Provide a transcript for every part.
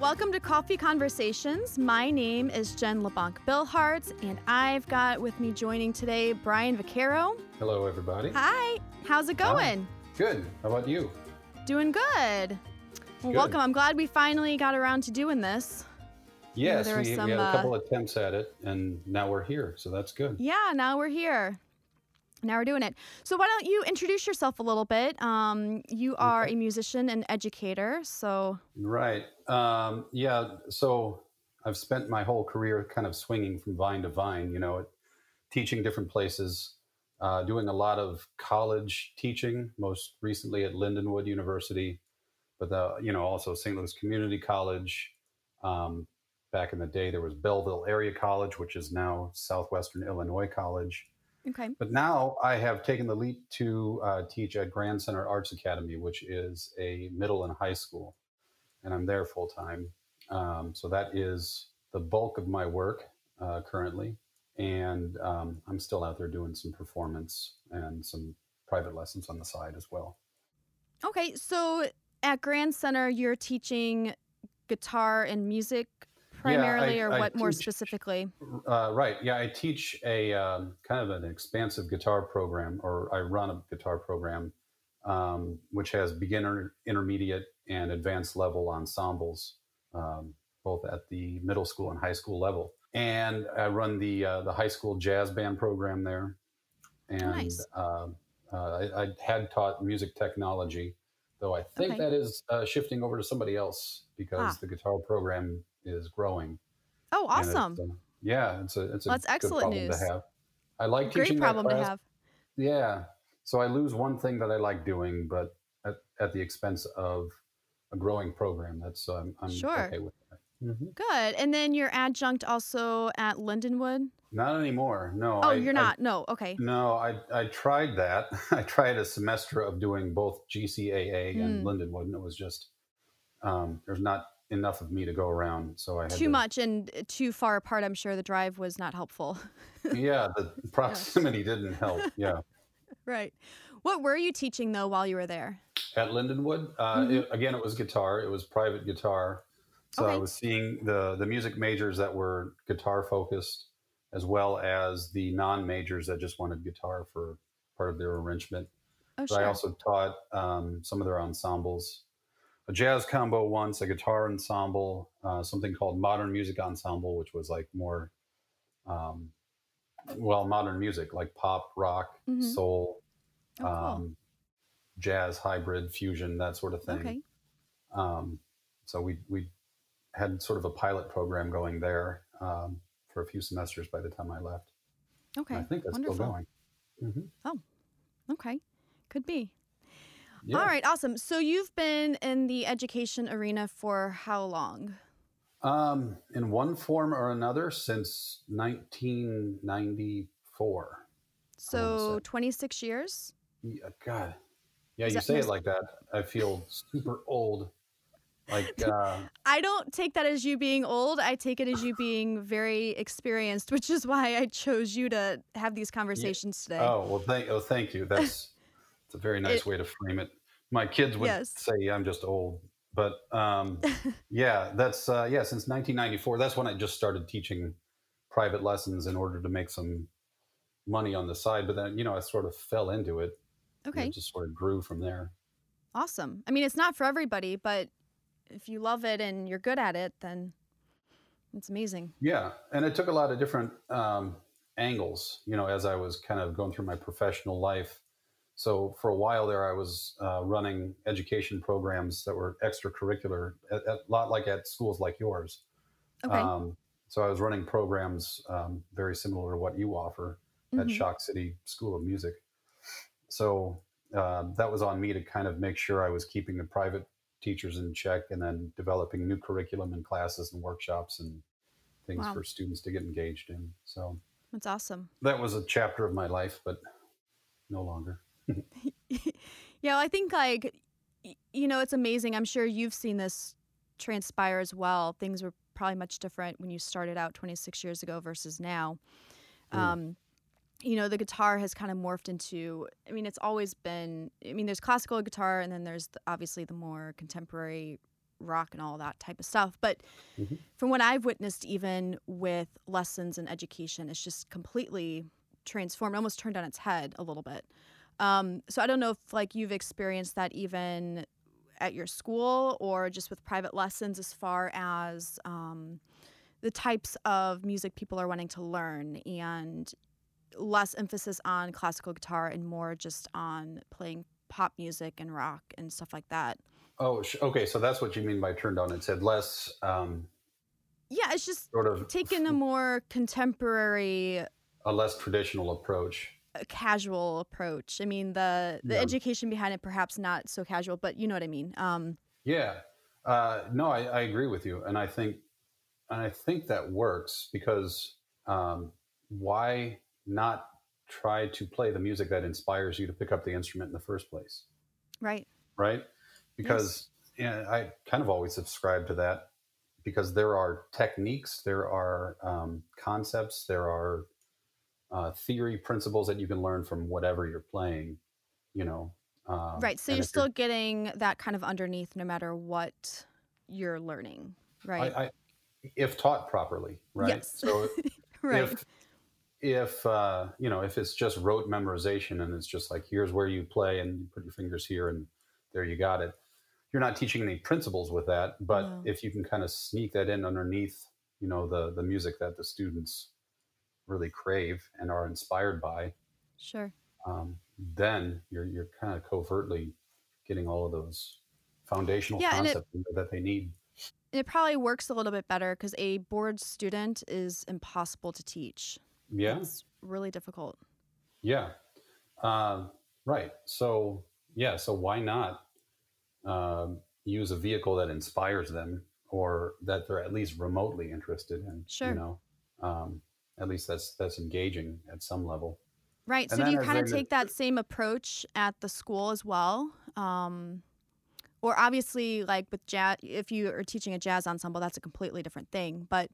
Welcome to Coffee Conversations. My name is Jen LeBlanc Billhartz, and I've got with me joining today Brian Vaccaro. Hello, everybody. Hi, how's it going? Hi. Good. How about you? Doing good. Well, Good. welcome. I'm glad we finally got around to doing this. Yes, we, some, we had uh, a couple attempts at it, and now we're here, so that's good. Yeah, now we're here. Now we're doing it. So why don't you introduce yourself a little bit? Um, you are a musician and educator, so Right. Um, yeah. So I've spent my whole career kind of swinging from vine to vine. You know, teaching different places, uh, doing a lot of college teaching. Most recently at Lindenwood University, but the, you know also St. Louis Community College. Um, back in the day, there was Belleville Area College, which is now Southwestern Illinois College. Okay. But now I have taken the leap to uh, teach at Grand Center Arts Academy, which is a middle and high school, and I'm there full time. Um, so that is the bulk of my work uh, currently, and um, I'm still out there doing some performance and some private lessons on the side as well. Okay, so at Grand Center, you're teaching guitar and music primarily, or I what more specifically? Uh, right. Yeah, I teach a um, kind of an expansive guitar program, or I run a guitar program, um, which has beginner, intermediate, and advanced level ensembles, um, both at the middle school and high school level. And I run the uh, the high school jazz band program there. And Nice. uh, uh, I, I had taught music technology, though I think Okay. that is uh, shifting over to somebody else because Ah. the guitar program is growing. Oh, And it's, awesome. uh, yeah, it's a it's a Well, that's good excellent problem news. to have. I like Great teaching that problem to have. Yeah, so I lose one thing that I like doing, but at, at the expense of a growing program. That's um, I'm Sure. okay with that. hmm Good. And then you're adjunct also at Lindenwood. Not anymore. No. Oh, I- you're I- not. no. Okay. no, I I tried that. I tried a semester of doing both GCAA and Hmm. Lindenwood, and it was just um, there's not enough of me to go around. So I had Too to, much and uh, too far apart. I'm sure the drive was not helpful. Yeah, the proximity didn't help. Yeah. right. What were you teaching though while you were there? at Lindenwood. Uh, Mhm. it- again, it was guitar. It was private guitar. So I was seeing the the music majors that were guitar focused, as well as the non majors that just wanted guitar for part of their arrangement. Oh, But sure. I also taught um, some of their ensembles, a jazz combo once, a guitar ensemble, uh, something called modern music ensemble, which was like more, um, well, modern music like pop, rock, Mhm. soul, oh, cool. um, jazz, hybrid, fusion, that sort of thing. okay. Um, so we we had sort of a pilot program going there um, for a few semesters by the time I left. And Okay. I think that's Wonderful. still going. hmm Okay. Could be. Yeah. All right. Awesome. So you've been in the education arena for how long? Um, in one form or another since 1994. So 26 years? Yeah, God. Yeah, Is you say it like that. I feel super old. Like, uh, I don't take that as you being old. I take it as you being very experienced, which is why I chose you to have these conversations today. oh well, thank oh thank you. That's it's a very nice It- way to frame it. My kids would Yes. say I'm just old, but um, yeah, that's uh, yeah. Since 1994, that's when I just started teaching private lessons in order to make some money on the side. But then you know I sort of fell into it. okay. it just sort of grew from there. Awesome. I mean, it's not for everybody, but if you love it and you're good at it, then it's amazing. Yeah, and it took a lot of different um, angles, you know, as I was kind of going through my professional life. So for a while there, I was uh, running education programs that were extracurricular, a, a lot like at schools like yours. Okay. Um, so I was running programs um, very similar to what you offer at Mhm. Shock City School of Music. So uh, that was on me to kind of make sure I was keeping the private teachers in check and then developing new curriculum and classes and workshops and things Wow. for students to get engaged in. So That's awesome. that was a chapter of my life, but no longer. yeah, well, I think like you know, it's amazing. I'm sure you've seen this transpire as well. Things were probably much different when you started out 26 years ago versus now. Mm. Um, you know, the guitar has kind of morphed into. I mean, it's always been. I mean, there's classical guitar, and then there's the, obviously the more contemporary rock and all that type of stuff. But hmm from what I've witnessed, even with lessons and education, it's just completely transformed, almost turned on its head a little bit. Um, so I don't know if like you've experienced that even at your school or just with private lessons, as far as um, the types of music people are wanting to learn and less emphasis on classical guitar and more just on playing pop music and rock and stuff like that. Oh, okay. So that's what you mean by turned on its said Less um, Yeah, it's just sort of taking a more contemporary a less traditional approach. A casual approach. I mean, the the Yeah. education behind it perhaps not so casual, but you know what I mean. Um, Yeah. Uh, no, I, I agree with you, and I think, and I think that works because um, why not try to play the music that inspires you to pick up the instrument in the first place, right. right? Because yeah, I kind of always subscribe to that because there are techniques, there are um, concepts, there are uh, theory principles that you can learn from whatever you're playing. You know, um, Right. So you're still getting that kind of underneath no matter what you're learning. Right. I, I, if taught properly, right? Yes. So right. if if uh, you know if it's just rote memorization and it's just like here's where you play and you put your fingers here and there you got it, you're not teaching any principles with that. But No. if you can kind of sneak that in underneath, you know, the the music that the students really crave and are inspired by, sure. um, then you're you're kind of covertly getting all of those foundational Yeah, and it- concepts that they need. It probably works a little bit better because a bored student is impossible to teach. Yeah. It's really difficult. Yeah. Um, right. So, yeah. So, why not um, use a vehicle that inspires them or that they're at least remotely interested in? Sure. You know, um, at least that's that's engaging at some level. Right. And So do you kind of take that same approach at the school as well? Um, or obviously, like with jazz, if you are teaching a jazz ensemble, that's a completely different thing. But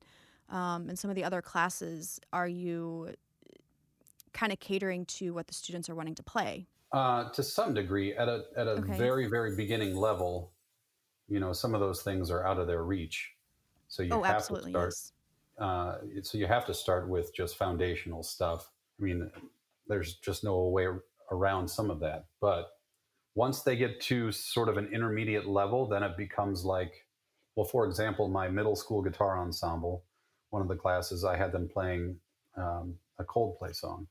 um, in some of the other classes, are you kind of catering to what the students are wanting to play? Uh, to some degree, at a at a Okay. very very beginning level, you know, some of those things are out of their reach. So you oh, have absolutely. to start Yes. Uh, so you have to start with just foundational stuff. I mean, there's just no way around some of that. But once they get to sort of an intermediate level, then it becomes like, well, for example, my middle school guitar ensemble, one of the classes, I had them playing um, a Coldplay song.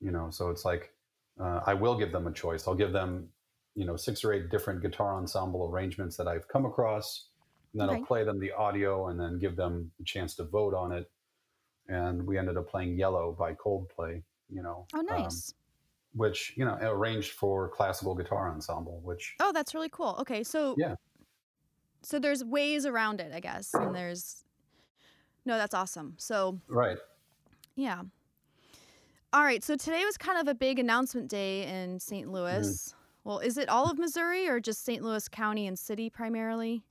You know, so it's like uh, I will give them a choice. I'll give them, you know, six or eight different guitar ensemble arrangements that I've come across and then Okay. I'll play them the audio and then give them a chance to vote on it. And we ended up playing Yellow by Coldplay, you know. Oh, um, nice. which, you know, arranged for classical guitar ensemble, which, oh, that's really cool. Okay, so Yeah. So there's ways around it, I guess, and there's. No, that's awesome. So right. Yeah. All right. So today was kind of a big announcement day in St. Louis. Well, is it all of Missouri or just St. Louis County and City primarily?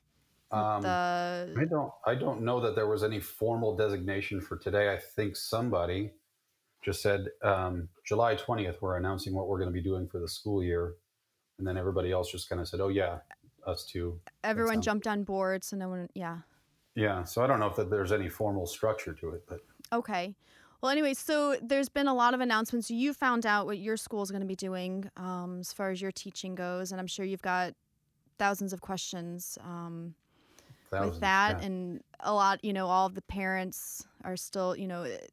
Um, the I don't, I don't know that there was any formal designation for today. I think somebody just said um, July 20th, we're announcing what we're going to be doing for the school year. And then everybody else just kind of said, oh, yeah, us too. everyone jumped on board, so no one. Yeah. Yeah. So I don't know if that there's any formal structure to it, but Okay. Well, anyway, so there's been a lot of announcements. You found out what your school is going to be doing um, as far as your teaching goes, and I'm sure you've got thousands of questions. Um, thousands. with that yeah. and a lot you know all of the parents are still you know it,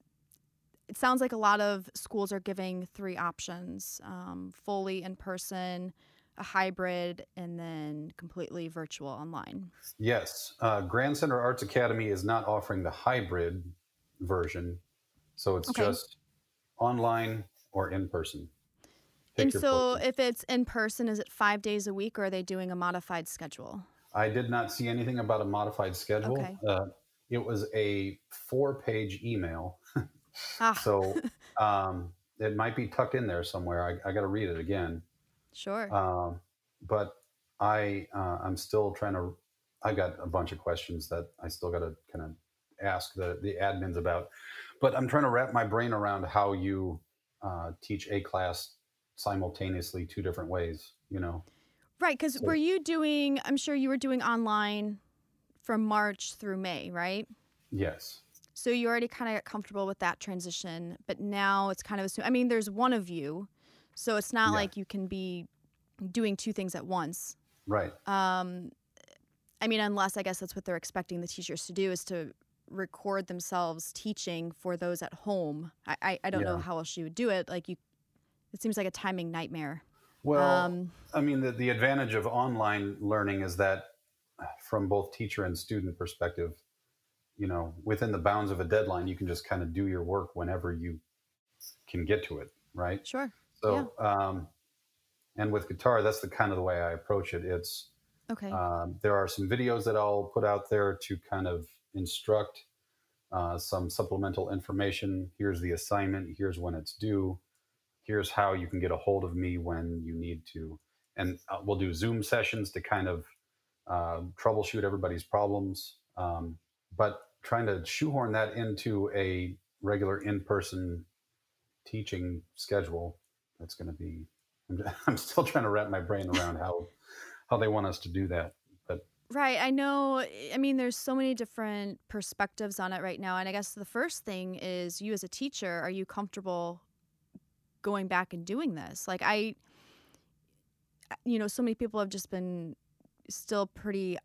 it sounds like a lot of schools are giving three options um, fully in person a hybrid and then completely virtual online Yes, uh, Grand Center Arts Academy is not offering the hybrid version, so it's Okay. just online or in person. Pick and so portion. if it's in person is it five days a week or are they doing a modified schedule I did not see anything about a modified schedule. Okay. Uh, it was a four-page email, ah so um, it might be tucked in there somewhere. I, I got to read it again. sure Um, but I uh, I'm still trying to. I've got a bunch of questions that I still got to kind of ask the the admins about. But I'm trying to wrap my brain around how you uh, teach a class simultaneously two different ways. You know. Right, because So- were you doing? I'm sure you were doing online from March through May, right? Yes. So you already kind of got comfortable with that transition, but now it's kind of assume. I mean, there's one of you, so it's not Yeah. like you can be doing two things at once. Right. Um, I mean, unless I guess that's what they're expecting the teachers to do is to record themselves teaching for those at home. I I, I don't know how else you would do it. Like you, it seems like a timing nightmare. Well, um, I mean, the, the advantage of online learning is that from both teacher and student perspective, you know, within the bounds of a deadline, you can just kind of do your work whenever you can get to it, right? sure. So, um, and with guitar, that's the kind of the way I approach it. It's Okay. um, there are some videos that I'll put out there to kind of instruct uh, some supplemental information. Here's the assignment. Here's when it's due. Here's how you can get a hold of me when you need to. And uh, we'll do Zoom sessions to kind of uh, troubleshoot everybody's problems. Um, but trying to shoehorn that into a regular in person teaching schedule, that's going to be, I'm, I'm still trying to wrap my brain around how, how they want us to do that. Right. I know. I mean, there's so many different perspectives on it right now. And I guess the first thing is you as a teacher, are you comfortable going back and doing this? Like, I, you know, so many people have just been still pretty,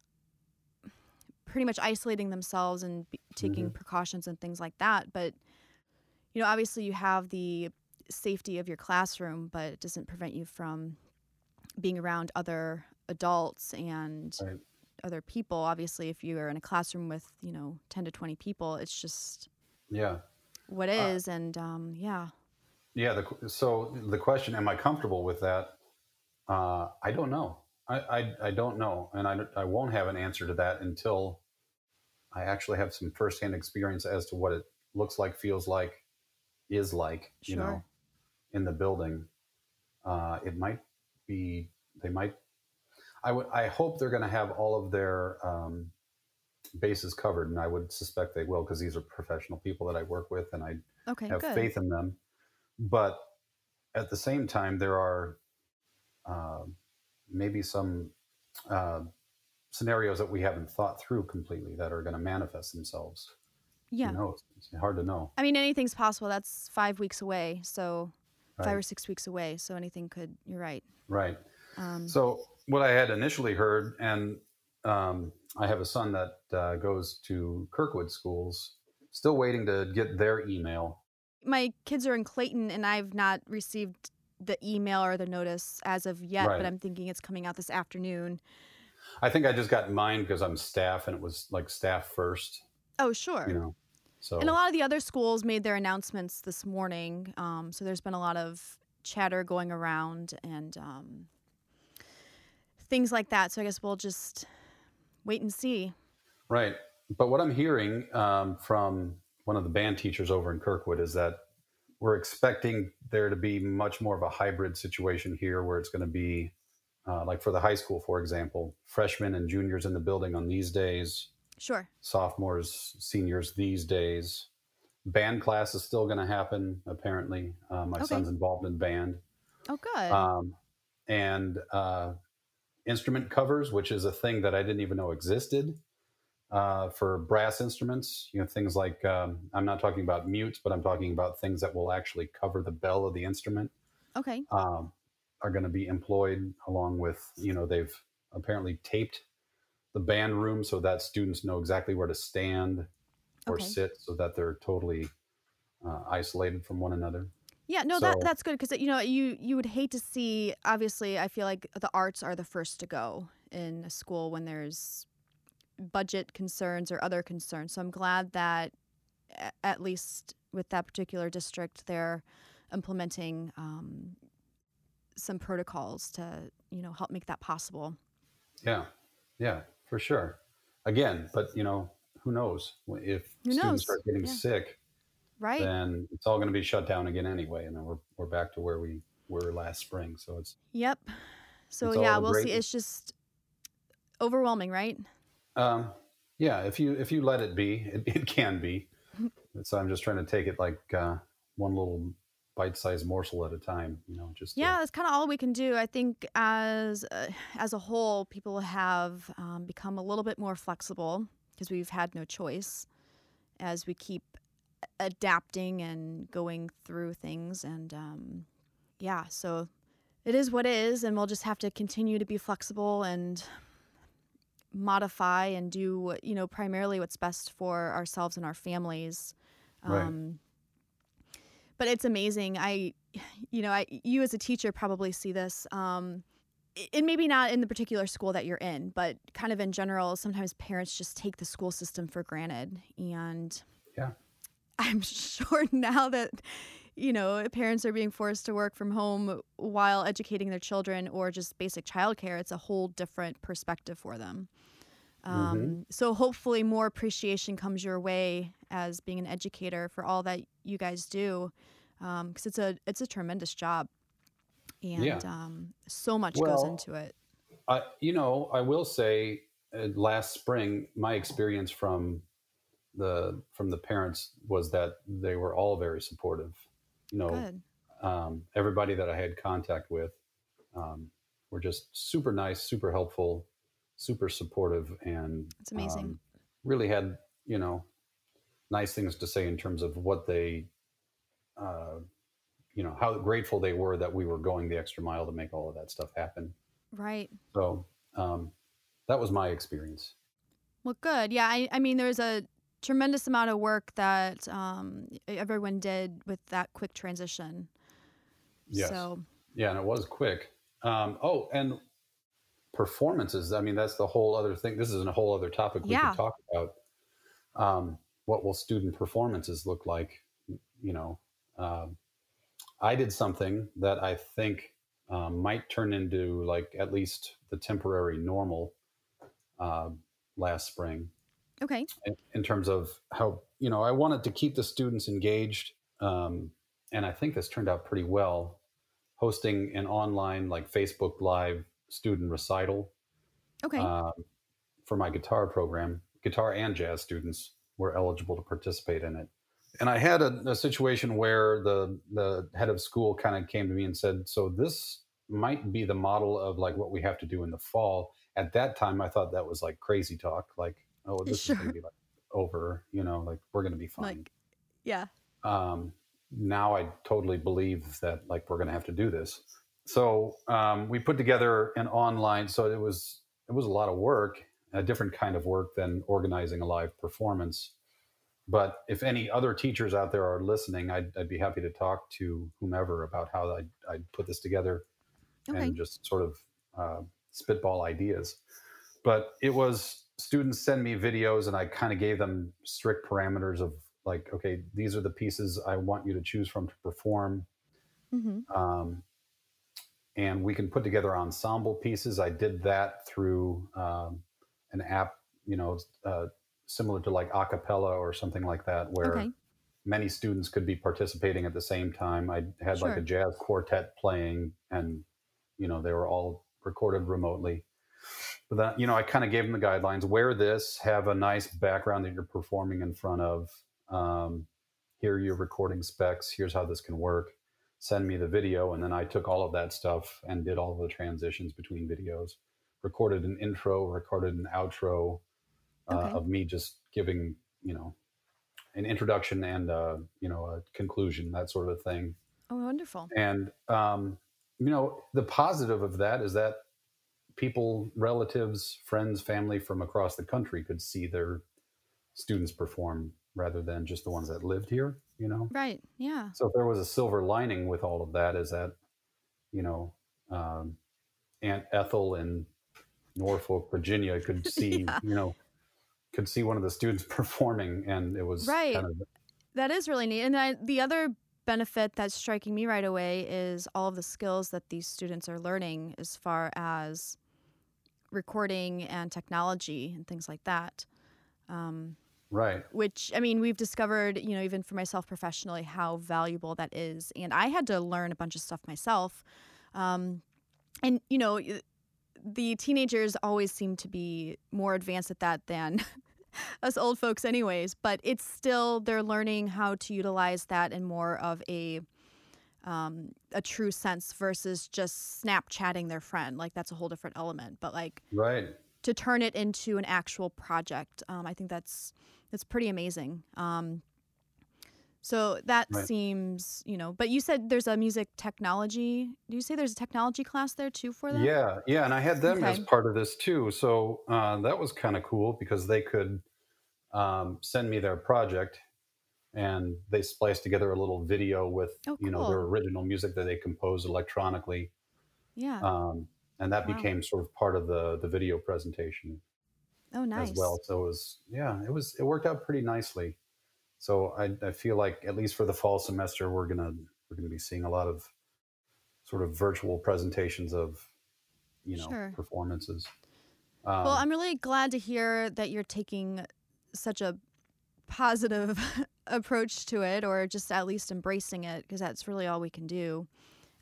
pretty much isolating themselves and taking precautions and things like that. But, you know, obviously you have the safety of your classroom, but it doesn't prevent you from being around other adults and Right. other people obviously if you are in a classroom with you know 10 to 20 people it's just yeah, what is and um, yeah Yeah. The, so the question, am I comfortable with that? Uh, I don't know. I, I, I don't know. And I, I won't have an answer to that until I actually have some firsthand experience as to what it looks like, feels like, is like, you know, in the building. Uh, it might be, they might, I would, I hope they're going to have all of their um, bases covered. And I would suspect they will because these are professional people that I work with and I okay have good faith in them. But at the same time, there are uh, maybe some uh, scenarios that we haven't thought through completely that are going to manifest themselves. yeah Who knows? It's hard to know. i mean anything's possible that's five weeks away so five or Right. six weeks away so anything could you're right Right. um, So, what I had initially heard, and um, I have a son that uh, goes to Kirkwood schools, still waiting to get their email. My kids are in clayton and i've not received the email or the notice as of yet Right. but i'm thinking it's coming out this afternoon I think I just got mine because I'm staff and it was like staff first, oh sure you know. So, And a lot of the other schools made their announcements this morning. Um, so there's been a lot of chatter going around and um, things like that. So I guess we'll just wait and see. Right. But what I'm hearing um, from one of the band teachers over in Kirkwood is that we're expecting there to be much more of a hybrid situation here where it's going to be uh, like for the high school, for example, freshmen and juniors in the building on these days, Sure. sophomores, seniors these days. Band class is still going to happen, apparently. Uh, my Okay. son's involved in band. Oh, good. Um, and uh, instrument covers, which is a thing that I didn't even know existed uh, for brass instruments. You know, things like um, I'm not talking about mutes, but I'm talking about things that will actually cover the bell of the instrument. okay. Um, are going to be employed along with you know they've apparently taped the band room so that students know exactly where to stand or Okay. sit so that they're totally uh, isolated from one another. Yeah, no, that that's good because you know you you would hate to see. Obviously, I feel like the arts are the first to go in a school when there's budget concerns or other concerns. So I'm glad that at least with that particular district, they're implementing um, some protocols to you know help make that possible. Yeah, yeah, for sure. Again, but you know, who knows if Who students knows? start getting Yeah. sick, Right. then it's all going to be shut down again anyway, and then we're we're back to where we were last spring. So it's Yep. So It's yeah, we'll see. It's just overwhelming, right? Um, yeah, if you if you let it be, it, it can be. so I'm just trying to take it like uh, one little bite-sized morsel at a time. You know, just to- Yeah, that's kind of all we can do. I think as uh, as a whole, people have um, become a little bit more flexible because we've had no choice as we keep adapting and going through things. And um, yeah, so it is what it is, and we'll just have to continue to be flexible and modify and do you know primarily what's best for ourselves and our families. Right. Um, but it's amazing. I, you know, I you as a teacher probably see this. Um, and maybe not in the particular school that you're in, but kind of in general, sometimes parents just take the school system for granted. And Yeah. I'm sure now that, you know, parents are being forced to work from home while educating their children or just basic childcare, it's a whole different perspective for them. Um, So hopefully, more appreciation comes your way as being an educator for all that you guys do, because it's a it's a tremendous job, and Yeah. um, so much goes into it. I, you know, I will say, uh, last spring, my experience from the from the parents was that they were all very supportive. You know, um, everybody that I had contact with um, were just super nice, super helpful, super supportive, and That's amazing. um, really had you know nice things to say in terms of what they, uh, you know, how grateful they were that we were going the extra mile to make all of that stuff happen. Right. So um, that was my experience. Well, good. Yeah, I, I mean, there's a tremendous amount of work that um, everyone did with that quick transition. Yes. So, Yeah, and it was quick. Um, oh, and performances. I mean, that's the whole other thing. This is a whole other topic we Yeah. could talk about. Um, what will student performances look like? You know, um, I did something that I think um, might turn into like at least the temporary normal uh, last spring. Okay. in, in terms of how you know I wanted to keep the students engaged, um, and I think this turned out pretty well. Hosting an online like Facebook Live student recital Okay. um, for my guitar program. Guitar and jazz students were eligible to participate in it. And I had a, a situation where the the head of school kind of came to me and said, "So this might be the model of like what we have to do in the fall." At that time, I thought that was like crazy talk, like, "Oh, this Sure. is going to be like over," you know, like we're going to be fine. Like, yeah. um, now I totally believe that like we're going to have to do this. So um, we put together an online. So it was it was a lot of work, a different kind of work than organizing a live performance. But if any other teachers out there are listening, I'd, I'd be happy to talk to whomever about how I'd, I'd put this together Okay. and just sort of uh, spitball ideas. But it was students send me videos, and I kind of gave them strict parameters of like, okay, these are the pieces I want you to choose from to perform. hmm Um, and we can put together ensemble pieces. I did that through um, an app, you know, uh, similar to like acapella or something like that, where Okay. many students could be participating at the same time. I had like a jazz quartet playing, and you know they were all recorded remotely. But that you know, I kind of gave them the guidelines: wear this, have a nice background that you're performing in front of. Um, here are your recording specs. Here's how this can work. Send me the video, and then I took all of that stuff and did all of the transitions between videos. Recorded an intro, recorded an outro uh, Okay. of me just giving you know an introduction and uh, you know a conclusion, that sort of thing. Oh, wonderful. And um, you know, the positive of that is that people, relatives, friends, family from across the country could see their students perform rather than just the ones that lived here. You know, Right. Yeah. so if there was a silver lining with all of that, is that you know, um, Aunt Ethel in Norfolk, Virginia, could see Yeah. you know could see one of the students performing, and it was Right. kind of That is really neat. And I, the other benefit that's striking me right away is all of the skills that these students are learning as far as recording and technology and things like that. Um, right. which I mean, we've discovered, you know, even for myself professionally, how valuable that is. And I had to learn a bunch of stuff myself. Um, and, you know, the teenagers always seem to be more advanced at that than us old folks, anyways. But it's still, they're learning how to utilize that in more of a um, a true sense versus just Snapchatting their friend. Like that's a whole different element. But like right to turn it into an actual project, um, I think that's that's pretty amazing. Um, so that Right. seems, you know. But you said there's a music technology. Do you say there's a technology class there too for them? Yeah, yeah, and I had them as part of this too. So uh, that was kind of cool because they could um, send me their project, and they spliced together a little video with Oh, you know their original music that they composed electronically, Yeah. um, and that Wow. became sort of part of the the video presentation oh, nice. as well. So it was yeah, it was it worked out pretty nicely. So I, I feel like at least for the fall semester, we're gonna we're gonna be seeing a lot of sort of virtual presentations of you know Sure. performances. Um, Well, I'm really glad to hear that you're taking such a positive approach to it, or just at least embracing it, because that's really all we can do.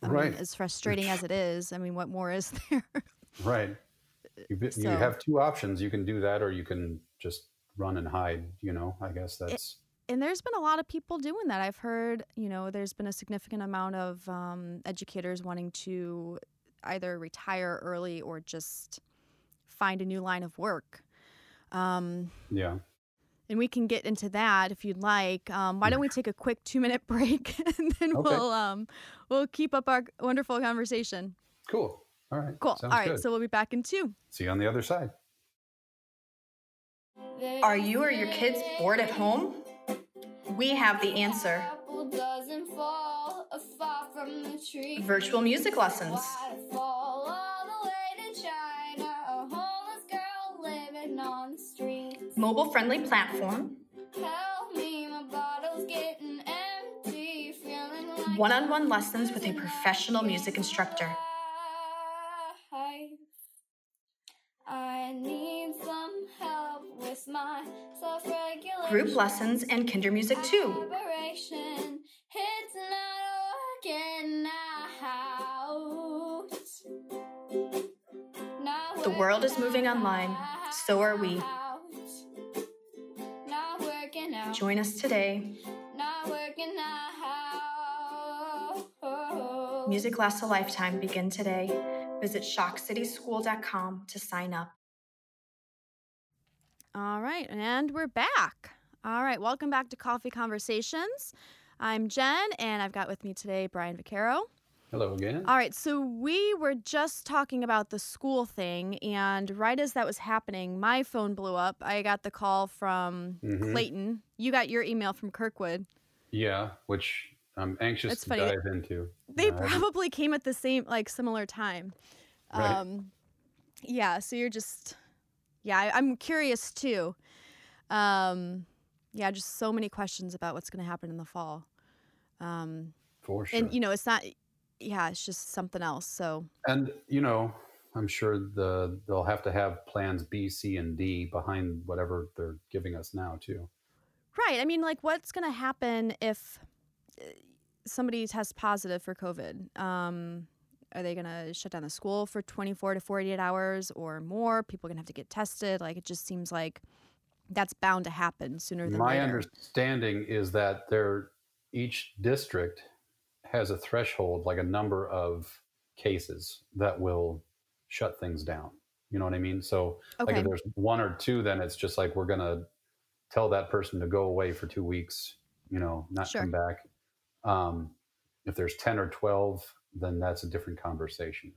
I Right. mean, as frustrating as it is, I mean, what more is there? right. You, you So- have two options. You can do that, or you can just run and hide. You know, I guess that's and there's been a lot of people doing that. I've heard, you know, there's been a significant amount of um, educators wanting to either retire early or just find a new line of work. Um, yeah. and we can get into that if you'd like. Um, why don't we take a quick two minute break and then Okay. we'll um, we'll keep up our wonderful conversation. Cool. All right. Cool. Sounds All right, good. so we'll be back in two. See you on the other side. Are you or your kids bored at home? We have the answer. Virtual music lessons. Mobile friendly platform. One on one lessons with a professional music instructor. I need Group lessons and kinder music too. It's not working out. Not The world is moving online. So are we. Not working out. Join us today. Not working out. Music lasts a lifetime. Begin today. Visit shockcityschool.com to sign up. All right, and we're back. All right, welcome back to Coffee Conversations. I'm Jen, and I've got with me today Brian Vaccaro. Hello again. All right, so we were just talking about the school thing, and right as that was happening, my phone blew up. I got the call from Mhm. Clayton. You got your email from Kirkwood. Yeah, which I'm anxious That's to funny. dive into. They Uh, probably came at the same, like, similar time. Right. Um, yeah, so you're just, yeah, I, I'm curious too. Um, yeah, just so many questions about what's going to happen in the fall. Um, for sure. and, you know, it's not, yeah, it's just something else. So, And you know, I'm sure the they'll have to have plans B, C, and D behind whatever they're giving us now too. Right. I mean, like, what's going to happen if uh, somebody tests positive for COVID? Um, are they going to shut down the school for 24 to 48 hours or more? People are going to have to get tested. Like, it just seems like that's bound to happen sooner than My later. understanding is that there each district has a threshold, like a number of cases that will shut things down. You know what I mean? So like if there's one or two, then it's just like we're gonna tell that person to go away for two weeks, you know, not Sure. come back. Um, if there's 10 or 12, then that's a different conversation.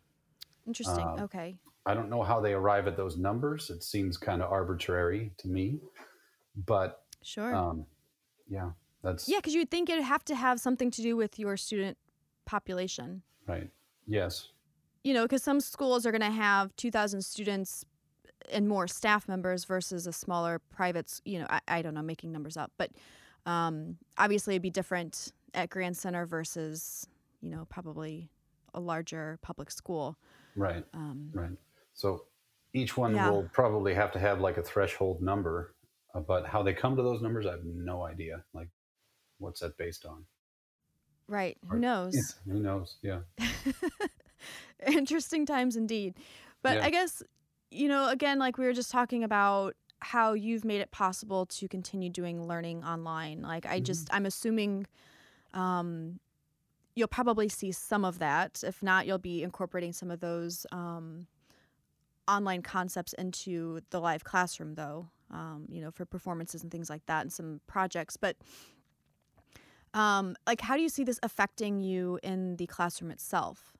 Interesting. um, okay. I don't know how they arrive at those numbers. It seems kind of arbitrary to me, but Sure. um, yeah, that's yeah, because you'd think it'd have to have something to do with your student population. right. Yes, You know, because some schools are going to have 2,000 students and more staff members versus a smaller private, you know, I, I don't know, making numbers up. But um, obviously it'd be different at Grand Center versus, you know, probably a larger public school. right, Um, right. So each one Yeah. will probably have to have like a threshold number, uh, but how they come to those numbers, I have no idea. Like, what's that based on? right. Who Or- knows? Who knows? Yeah. Interesting times indeed. But Yeah. I guess, you know, again, like we were just talking about how you've made it possible to continue doing learning online. Like, I Mhm. just, I'm assuming um, you'll probably see some of that. If not, you'll be incorporating some of those um, online concepts into the live classroom, though. Um, you know, for performances and things like that, and some projects. But um, like, how do you see this affecting you in the classroom itself?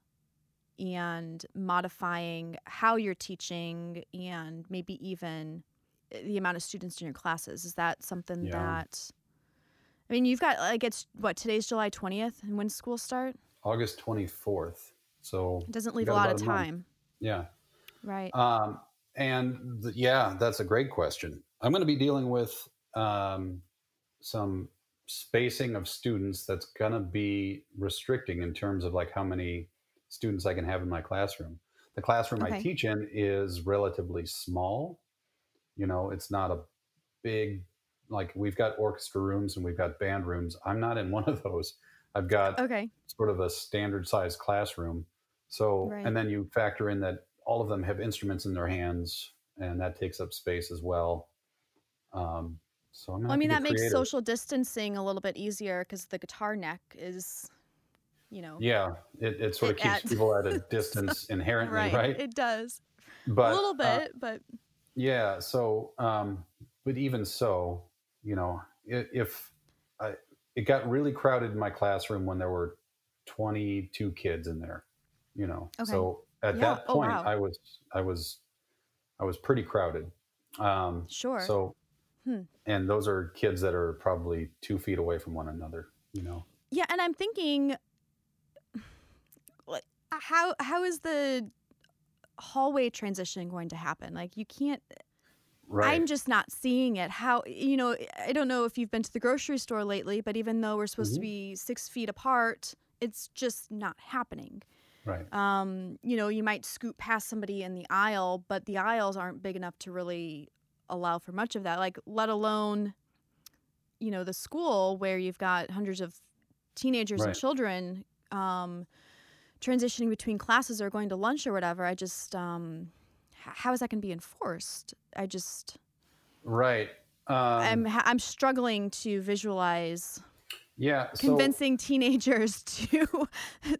And modifying how you're teaching, and maybe even eh, the amount of students in your classes. Is that something Yeah. that I mean, you've got like it's what today's July twentieth, and when school start? August 24th. So It doesn't leave a lot of month. time, Yeah. right? Um, and th- yeah, that's a great question. I'm going to be dealing with um, some spacing of students that's going to be restricting in terms of like how many students I can have in my classroom. The classroom I teach in is relatively small. You know, it's not a big like we've got orchestra rooms and we've got band rooms. I'm not in one of those. I've got okay, sort of a standard sized classroom. So, Right. and then you factor in that all of them have instruments in their hands, and that takes up space as well. Um, so I'm. Well, I mean that makes social distancing a little bit easier because the guitar neck is, you know, Yeah, it, it sort of keeps adds- people at a distance inherently, right? It does But a little uh, bit, but Yeah. So, um, but even so, you know, if I, it got really crowded in my classroom when there were 22 kids in there, you know, Okay. so at Yeah. that Oh, point, wow. I was, I was, I was pretty crowded. Um, sure. so, Hmm. and those are kids that are probably two feet away from one another, you know? Yeah, and I'm thinking, like, how how is the hallway transition going to happen? Like, you can't. Right. I'm just not seeing it. How you know? I don't know if you've been to the grocery store lately, but even though we're supposed to Mhm. be six feet apart, it's just not happening. right. Um, you know, you might scoot past somebody in the aisle, but the aisles aren't big enough to really allow for much of that. Like, let alone, you know, the school where you've got hundreds of teenagers and children um, transitioning between classes or going to lunch or whatever. I just, um, how is that going to be enforced? I just, Right. Um, I'm, I'm struggling to visualize yeah. So, convincing teenagers to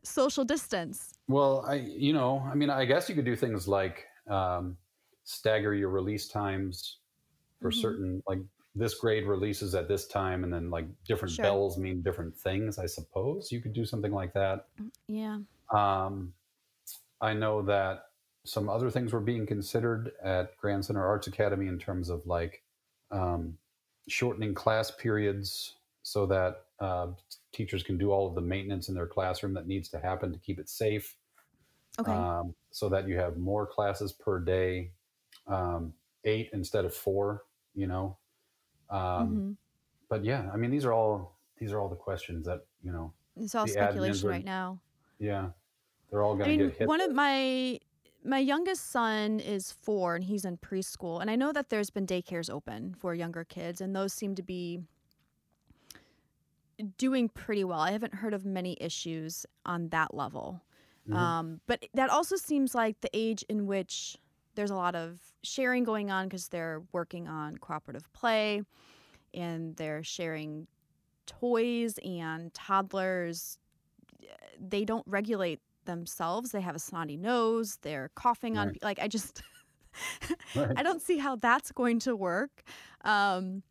social distance. Well, I you know, I mean, I guess you could do things like um, stagger your release times for Mhm. certain like this grade releases at this time, and then like different Sure. bells mean different things. I suppose you could do something like that. Yeah. Um, I know that some other things were being considered at Grand Center Arts Academy in terms of like um, shortening class periods so that uh, teachers can do all of the maintenance in their classroom that needs to happen to keep it safe Okay. um, so that you have more classes per day, um, eight instead of four. You know, um, Mhm. but yeah, I mean, these are all these are all the questions that you know. It's all speculation are- right now. Yeah, they're all going to mean, get hit. one of my my youngest son is four and he's in preschool, and I know that there's been daycares open for younger kids, and those seem to be doing pretty well. I haven't heard of many issues on that level. Mhm. Um, but that also seems like the age in which there's a lot of sharing going on because they're working on cooperative play and they're sharing toys and toddlers they don't regulate themselves they have a snotty nose they're coughing on Right. like i just Right. i don't see how that's going to work um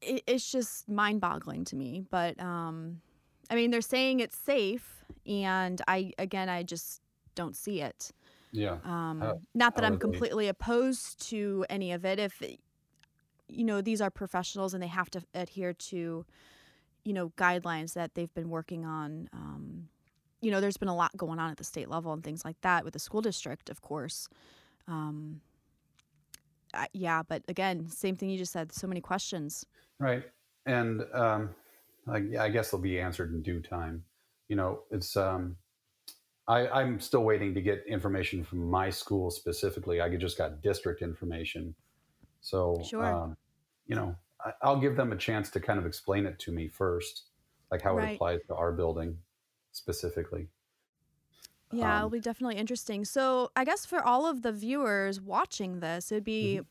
it, it's just mind-boggling to me but um i mean they're saying it's safe and i again i just don't see it yeah. um, How- not that I'm are they- completely opposed to any of it. If you know these are professionals and they have to adhere to, you know, guidelines that they've been working on. Um, you know, there's been a lot going on at the state level and things like that with the school district, of course. Um, I, yeah, but again, same thing you just said. So many questions. Right. And um, I, I guess they'll be answered in due time. You know, it's, um, I, I'm still waiting to get information from my school specifically. I just got district information. So, Sure. um, you know, I, I'll give them a chance to kind of explain it to me first, like how Right. it applies to our building specifically. Yeah, Um, it'll be definitely interesting. So, I guess for all of the viewers watching this, it'd be Mm-hmm.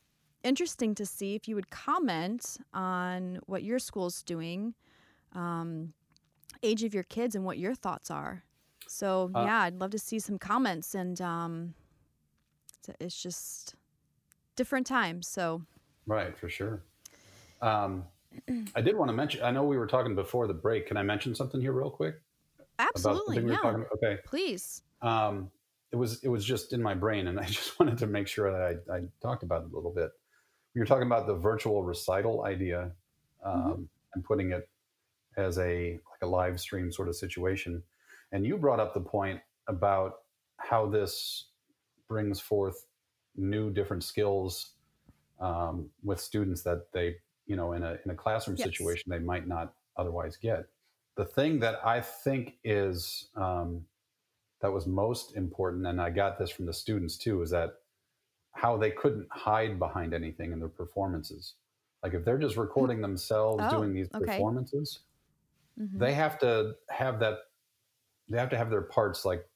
interesting to see if you would comment on what your school's doing. Um, age of your kids and what your thoughts are. So Uh, yeah, I'd love to see some comments and um, it's, just different times. So Right, for sure. Um, I did want to mention. I know we were talking before the break. Can I mention something here real quick absolutely, we yeah. Okay. Please. Um, it was it was just in my brain, and I just wanted to make sure that I, I talked about it a little bit. We were talking about the virtual recital idea um, Mm-hmm. and putting it as a like a live stream sort of situation, and you brought up the point about how this brings forth new different skills um, with students that they you know in a in a classroom Yes. situation they might not otherwise get. The thing that I think is um, that was most important, and I got this from the students too, is that how they couldn't hide behind anything in their performances. Like if they're just recording themselves Oh, doing these okay. performances, Mhm. they have to have that. They have to have their parts like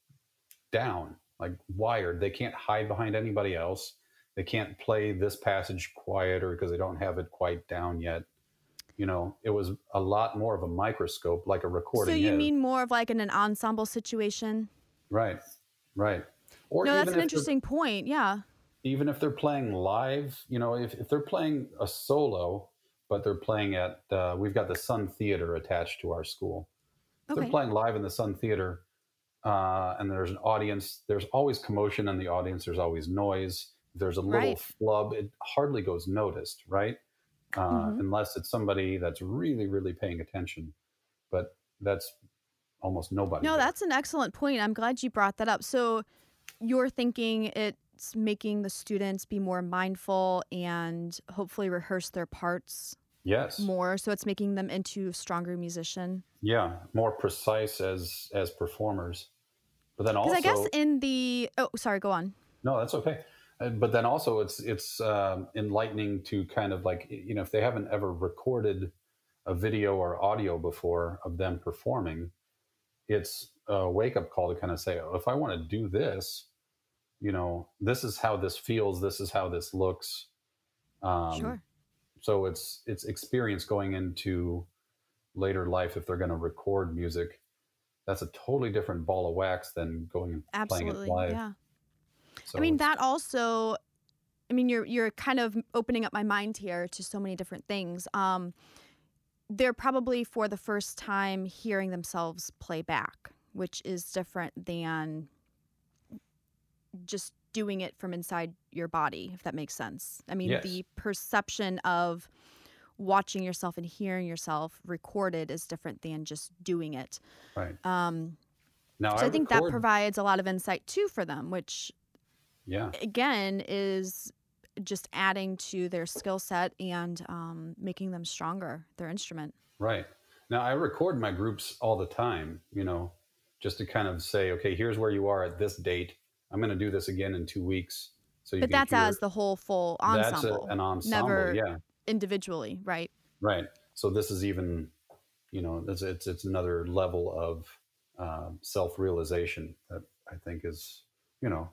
down, like wired. They can't hide behind anybody else. They can't play this passage quieter because they don't have it quite down yet. You know, it was a lot more of a microscope, like a recording. So you is. mean more of like in an ensemble situation? Right, right. Or no, that's an interesting point. Yeah. Even if they're playing live, you know, if, if they're playing a solo, but they're playing at, uh, we've got the Sun Theater attached to our school. Okay. they're playing live in the Sun Theater, uh, and there's an audience, there's always commotion in the audience. There's always noise. There's a little Right. flub, it hardly goes noticed, right? Uh, Mhm. Unless it's somebody that's really, really paying attention. But that's almost nobody. No, that's an excellent point. I'm glad you brought that up. So you're thinking it's making the students be more mindful and hopefully rehearse their parts yes. more. So it's making them into stronger musician. yeah more precise as as performers but then Because also I guess in the oh, sorry, go on. no that's okay but then also it's it's um, enlightening to kind of like you know if they haven't ever recorded a video or audio before of them performing it's a wake up call to kind of say oh, if i want to do this you know this is how this feels this is how this looks um, sure. so it's it's experience going into later life if they're going to record music that's a totally different ball of wax than going and playing it Absolutely. live Yeah. So I mean that also I mean you're you're kind of opening up my mind here to so many different things. Um they're probably for the first time hearing themselves play back, which is different than just doing it from inside your body, if that makes sense. I mean, Yes. the perception of watching yourself and hearing yourself recorded is different than just doing it. right Um, now so I, think that provides a lot of insight too for them, which yeah again is just adding to their skill set and um, making them stronger their instrument Right. Now I record my groups all the time, you know, just to kind of say, okay, here's where you are at this date. I'm going to do this again in two weeks. So you but that's hear, as the whole full that's ensemble a, an ensemble. never Yeah. individually right Right. So this is even, you know, it's it's, it's another level of uh, self realization that I think is, you know,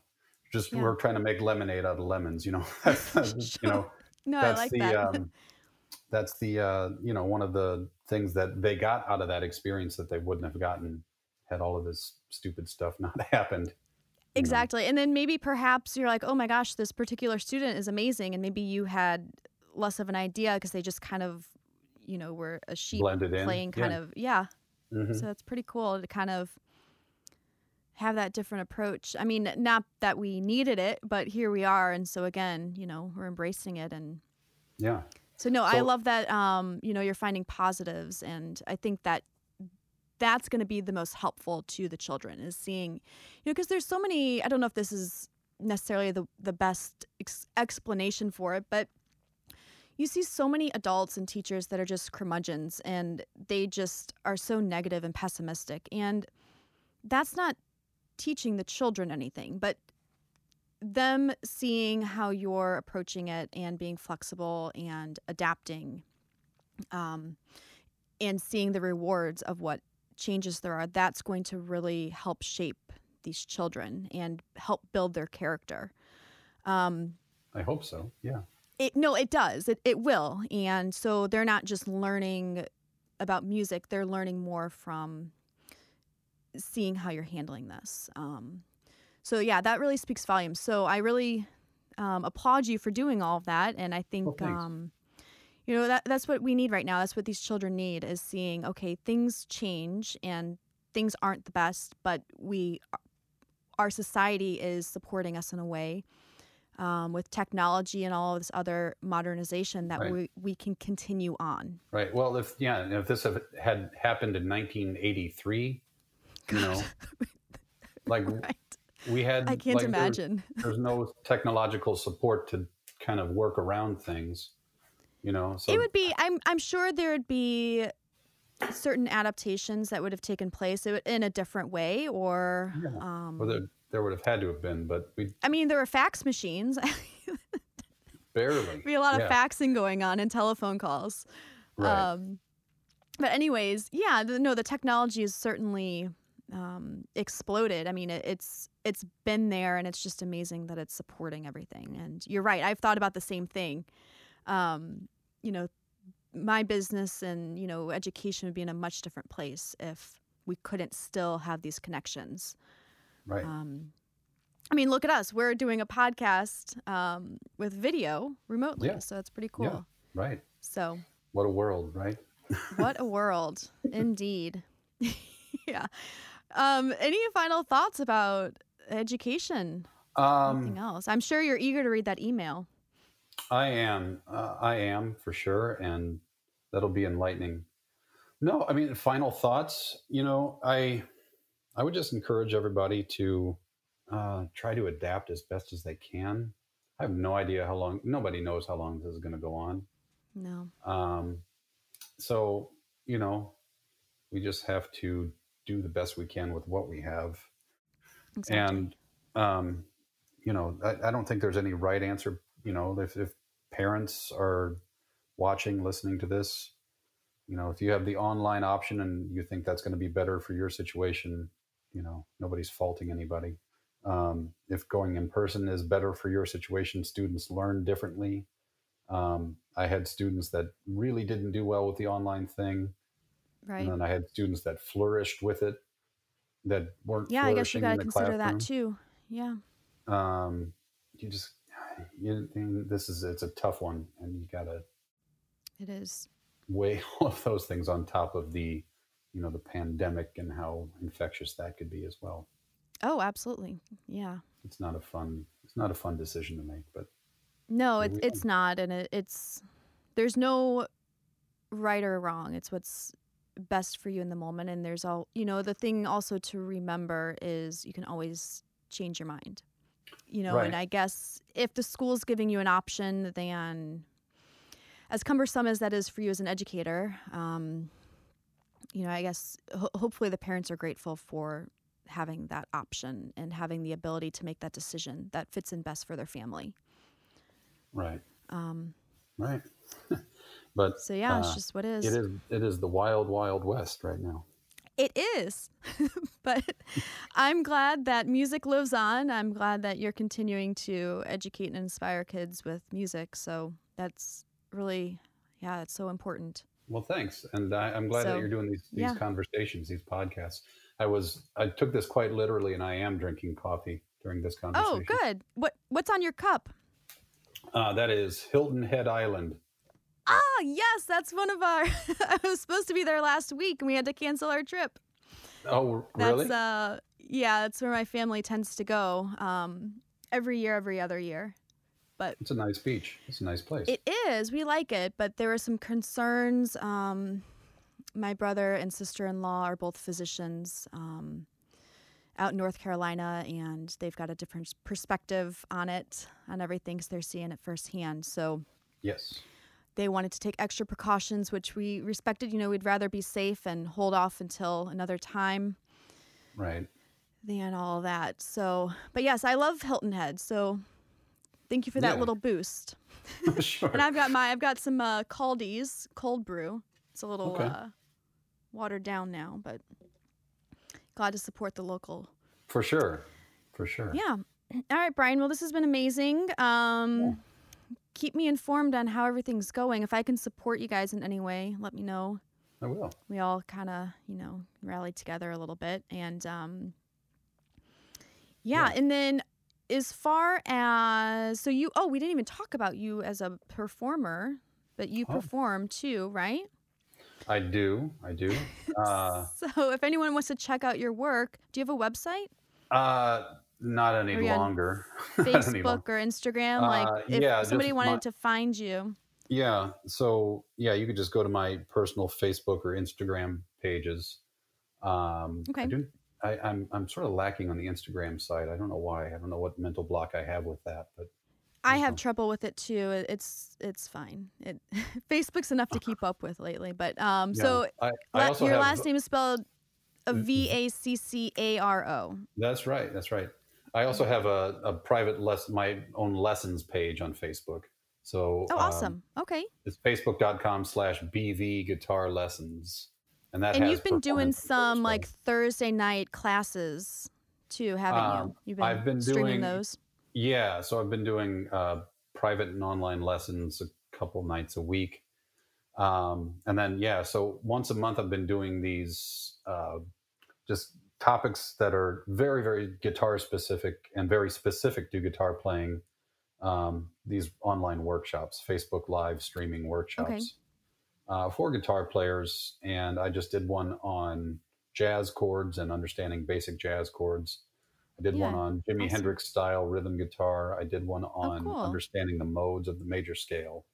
just Yeah. we're trying to make lemonade out of lemons. You know, That's, you know, no i that's like the that um, that's the uh, you know one of the things that they got out of that experience that they wouldn't have gotten had all of this stupid stuff not happened. you know. exactly and then maybe perhaps you're like oh my gosh this particular student is amazing and maybe you had less of an idea because they just kind of you know were a sheep Blended in, playing kind yeah. of yeah Mhm. So it's pretty cool to kind of have that different approach. I mean, not that we needed it, but here we are. And so again, you know, we're embracing it. And Yeah. so, no, I love that, um, you know, you're finding positives. And I think that that's going to be the most helpful to the children is seeing, you know, because there's so many, I don't know if this is necessarily the, the best ex- explanation for it, but you see so many adults and teachers that are just curmudgeons and they just are so negative and pessimistic. And that's not teaching the children anything, but them seeing how you're approaching it and being flexible and adapting um, and seeing the rewards of what changes there are, that's going to really help shape these children and help build their character. Um, I hope so. Yeah. it, no, it does. It, it will. And so they're not just learning about music, they're learning more from seeing how you're handling this. Um, so yeah, that really speaks volumes. So I really um, applaud you for doing all of that, and I think Well, um, you know that that's what we need right now. That's what these children need is seeing okay, things change and things aren't the best, but we our society is supporting us in a way um, with technology and all of this other modernization that Right. we, we can continue on. Right. Well, if yeah, if this had happened in 1983, you know, like Right. we had, I can't like, imagine. there's no technological support to kind of work around things, you know. So it would be I'm I'm sure there would be certain adaptations that would have taken place in a different way or Yeah. um, or there, there would have had to have been, but we I mean there were fax machines. barely. be a lot of faxing going on and telephone calls. Right. Um, but anyways, yeah, the, no, the technology is certainly um, exploded. I mean, it, it's it's been there, and it's just amazing that it's supporting everything. And you're right. I've thought about the same thing. Um, you know, my business and you know education would be in a much different place if we couldn't still have these connections. right. Um, I mean, look at us. We're doing a podcast um, with video remotely, Yeah. so that's pretty cool. Yeah. right. So, What a world, right? what a world, indeed. yeah. Um, any final thoughts about education? Anything Um, else? I'm sure you're eager to read that email. I am. Uh, I am for sure, and that'll be enlightening. No, I mean, final thoughts. You know, I I would just encourage everybody to uh, try to adapt as best as they can. I have no idea how long. Nobody knows how long this is going to go on. No. Um, so you know, we just have to do the best we can with what we have. Exactly. And um, you know, I, I don't think there's any right answer. You know, if, if parents are watching, listening to this, you know, if you have the online option and you think that's going to be better for your situation, you know, nobody's faulting anybody. Um, if going in person is better for your situation, students learn differently. Um, I had students that really didn't do well with the online thing, right. and then I had students that flourished with it, that weren't. Yeah, I guess you got to consider classroom that too. Yeah. um, you just you, this is it's a tough one, and you got to It is. weigh all of those things on top of the you know the pandemic and how infectious that could be as well. Oh, absolutely. Yeah. It's not a fun it's not a fun decision to make, but No, it's it's not, and it, it's there's no right or wrong. It's what's best for you in the moment, and there's all you know. The thing also to remember is you can always change your mind. You know, and I guess if the school's giving you an option, then as cumbersome as that is for you as an educator, um, you know, I guess ho- hopefully the parents are grateful for having that option and having the ability to make that decision that fits in best for their family. right, Um, right. but So yeah, it's uh, just what is. it is it is the wild wild west right now. It is. but I'm glad that music lives on. I'm glad that you're continuing to educate and inspire kids with music. So that's really, yeah, it's so important. Well, thanks, and I, I'm glad So, that you're doing these these yeah. conversations, these podcasts. I was I took this quite literally, and I am drinking coffee during this conversation. Oh, good. What What's on your cup? Uh, that is Hilton Head Island. Yes, that's one of our. I was supposed to be there last week, and we had to cancel our trip. Oh, That's really? uh, yeah, that's where my family tends to go. Um, every year, every other year. But it's a nice beach. It's a nice place. It is. We like it, but there were some concerns. Um, my brother and sister in law are both physicians um, out in North Carolina, and they've got a different perspective on it, on everything, because they're seeing it firsthand. So yes. They wanted to take extra precautions, which we respected. You know, we'd rather be safe and hold off until another time Right. than all that. So, but yes, I love Hilton Head. So thank you for that Yeah. little boost. sure. And I've got my I've got some uh, Kaldi's cold brew. It's a little Okay. uh, watered down now, but glad to support the local. For sure. For sure. Yeah. All right, Brian. Well, this has been amazing. Um, Keep me informed on how everything's going. If I can support you guys in any way, let me know. I will. we all kind of you know rallied together a little bit and um yeah, Yeah. and then as far as so you oh we didn't even talk about you as a performer but you Oh. perform too right I do. I do. Uh, so if anyone wants to check out your work do you have a website uh, not any longer. Facebook or instagram Uh, like if yeah, somebody wanted my- to find you Yeah. So yeah, you could just go to my personal Facebook or Instagram pages. Um, Okay. I do. I, I'm I'm sort of lacking on the Instagram side. I don't know why. I don't know what mental block I have with that, but I have trouble with it too. It's it's fine. It Facebook's enough to keep up with lately. But um, yeah. so I, I la- your have, last name is spelled Mm, V A C C A R O. That's right. That's right. I also have a, a private lesson, my own lessons page on Facebook. So Oh, um, awesome. Okay. it's facebook.com slash BV guitar lessons. And that And you've been doing performance there as some like Thursday night classes too, haven't Um, you? You've been, I've been streaming doing- those. Yeah, so I've been doing uh, private and online lessons a couple nights a week, um, and then yeah, so once a month I've been doing these uh, just topics that are very very guitar specific and very specific to guitar playing. Um, these online workshops, Facebook Live streaming workshops uh, for guitar players, and I just did one on jazz chords and understanding basic jazz chords. I did one on Jimi awesome. Hendrix style rhythm guitar. I did one on cool. understanding the modes of the major scale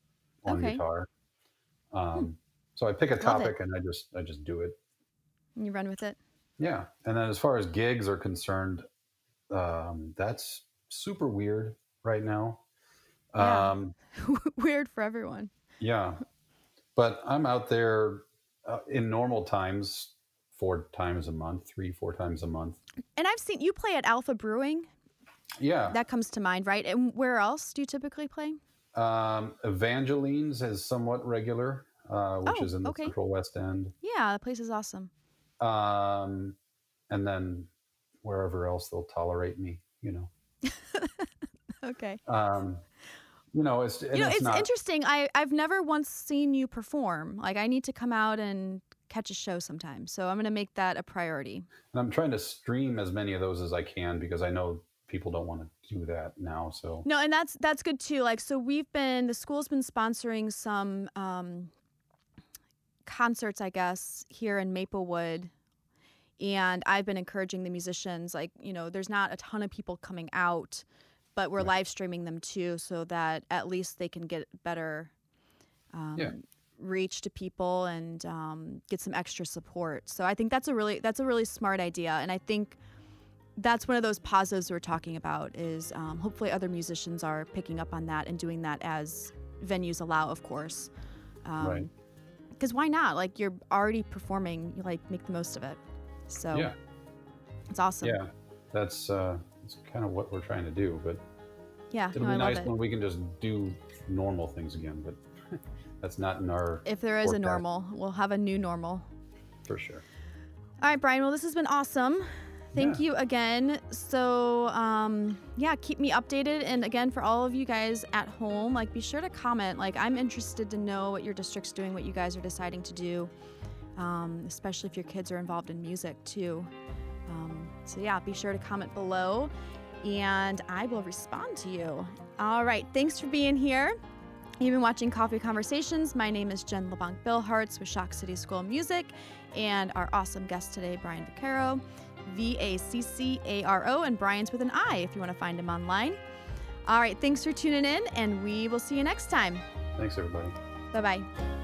on Okay. Hmm. guitar. Um, So I pick a topic and I just I just do it. And you run with it. Yeah, and then as far as gigs are concerned, um, that's super weird right now. Yeah. Um, Weird for everyone. Yeah, but I'm out there uh, in normal times, four times a month, three, four times a month. And I've seen you play at Alpha Brewing. Yeah, That comes to mind, right? And where else do you typically play? um, Evangeline's is somewhat regular, uh, which Oh, is in the okay. Central West End, Yeah, the place is awesome. Um, and then wherever else they'll tolerate me, you know. Okay. Um, you know, it's you know, it's, it's not, interesting. I I've never once seen you perform. Like I need to come out and catch a show sometime. So I'm going to make that a priority. and I'm trying to stream as many of those as I can because I know people don't want to do that now. So No, and that's that's good too. Like so we've been the school's been sponsoring some um concerts, I guess, here in Maplewood. And I've been encouraging the musicians like, you know, there's not a ton of people coming out, but we're Right. live streaming them too so that at least they can get better um, Yeah. reach to people and um, get some extra support. So I think that's a really that's a really smart idea, and I think that's one of those positives we're talking about. Is um, hopefully other musicians are picking up on that and doing that as venues allow, of course. Um, Right. Because why not? Like you're already performing, you like make the most of it. So yeah, it's awesome. yeah, that's uh, that's kind of what we're trying to do. But Yeah, it'll no, be nice it. when we can just do normal things again. But that's not in our If there is a normal, we'll have a new normal. for sure. All right, Brian. Well, this has been awesome. Thank Yeah. you again. So, um, yeah, keep me updated. And again, for all of you guys at home, like, be sure to comment. Like, I'm interested to know what your district's doing, what you guys are deciding to do, um, especially if your kids are involved in music too. Um, so, yeah, be sure to comment below and I will respond to you. All right. Thanks for being here. You've been watching Coffee Conversations. My name is Jen LeBlanc Billhartz with Shock City School of Music, and our awesome guest today, Brian Vaccaro, V A C C A R O, and Brian's with an I if you want to find him online. All right, thanks for tuning in, and we will see you next time. Thanks, everybody. Bye bye.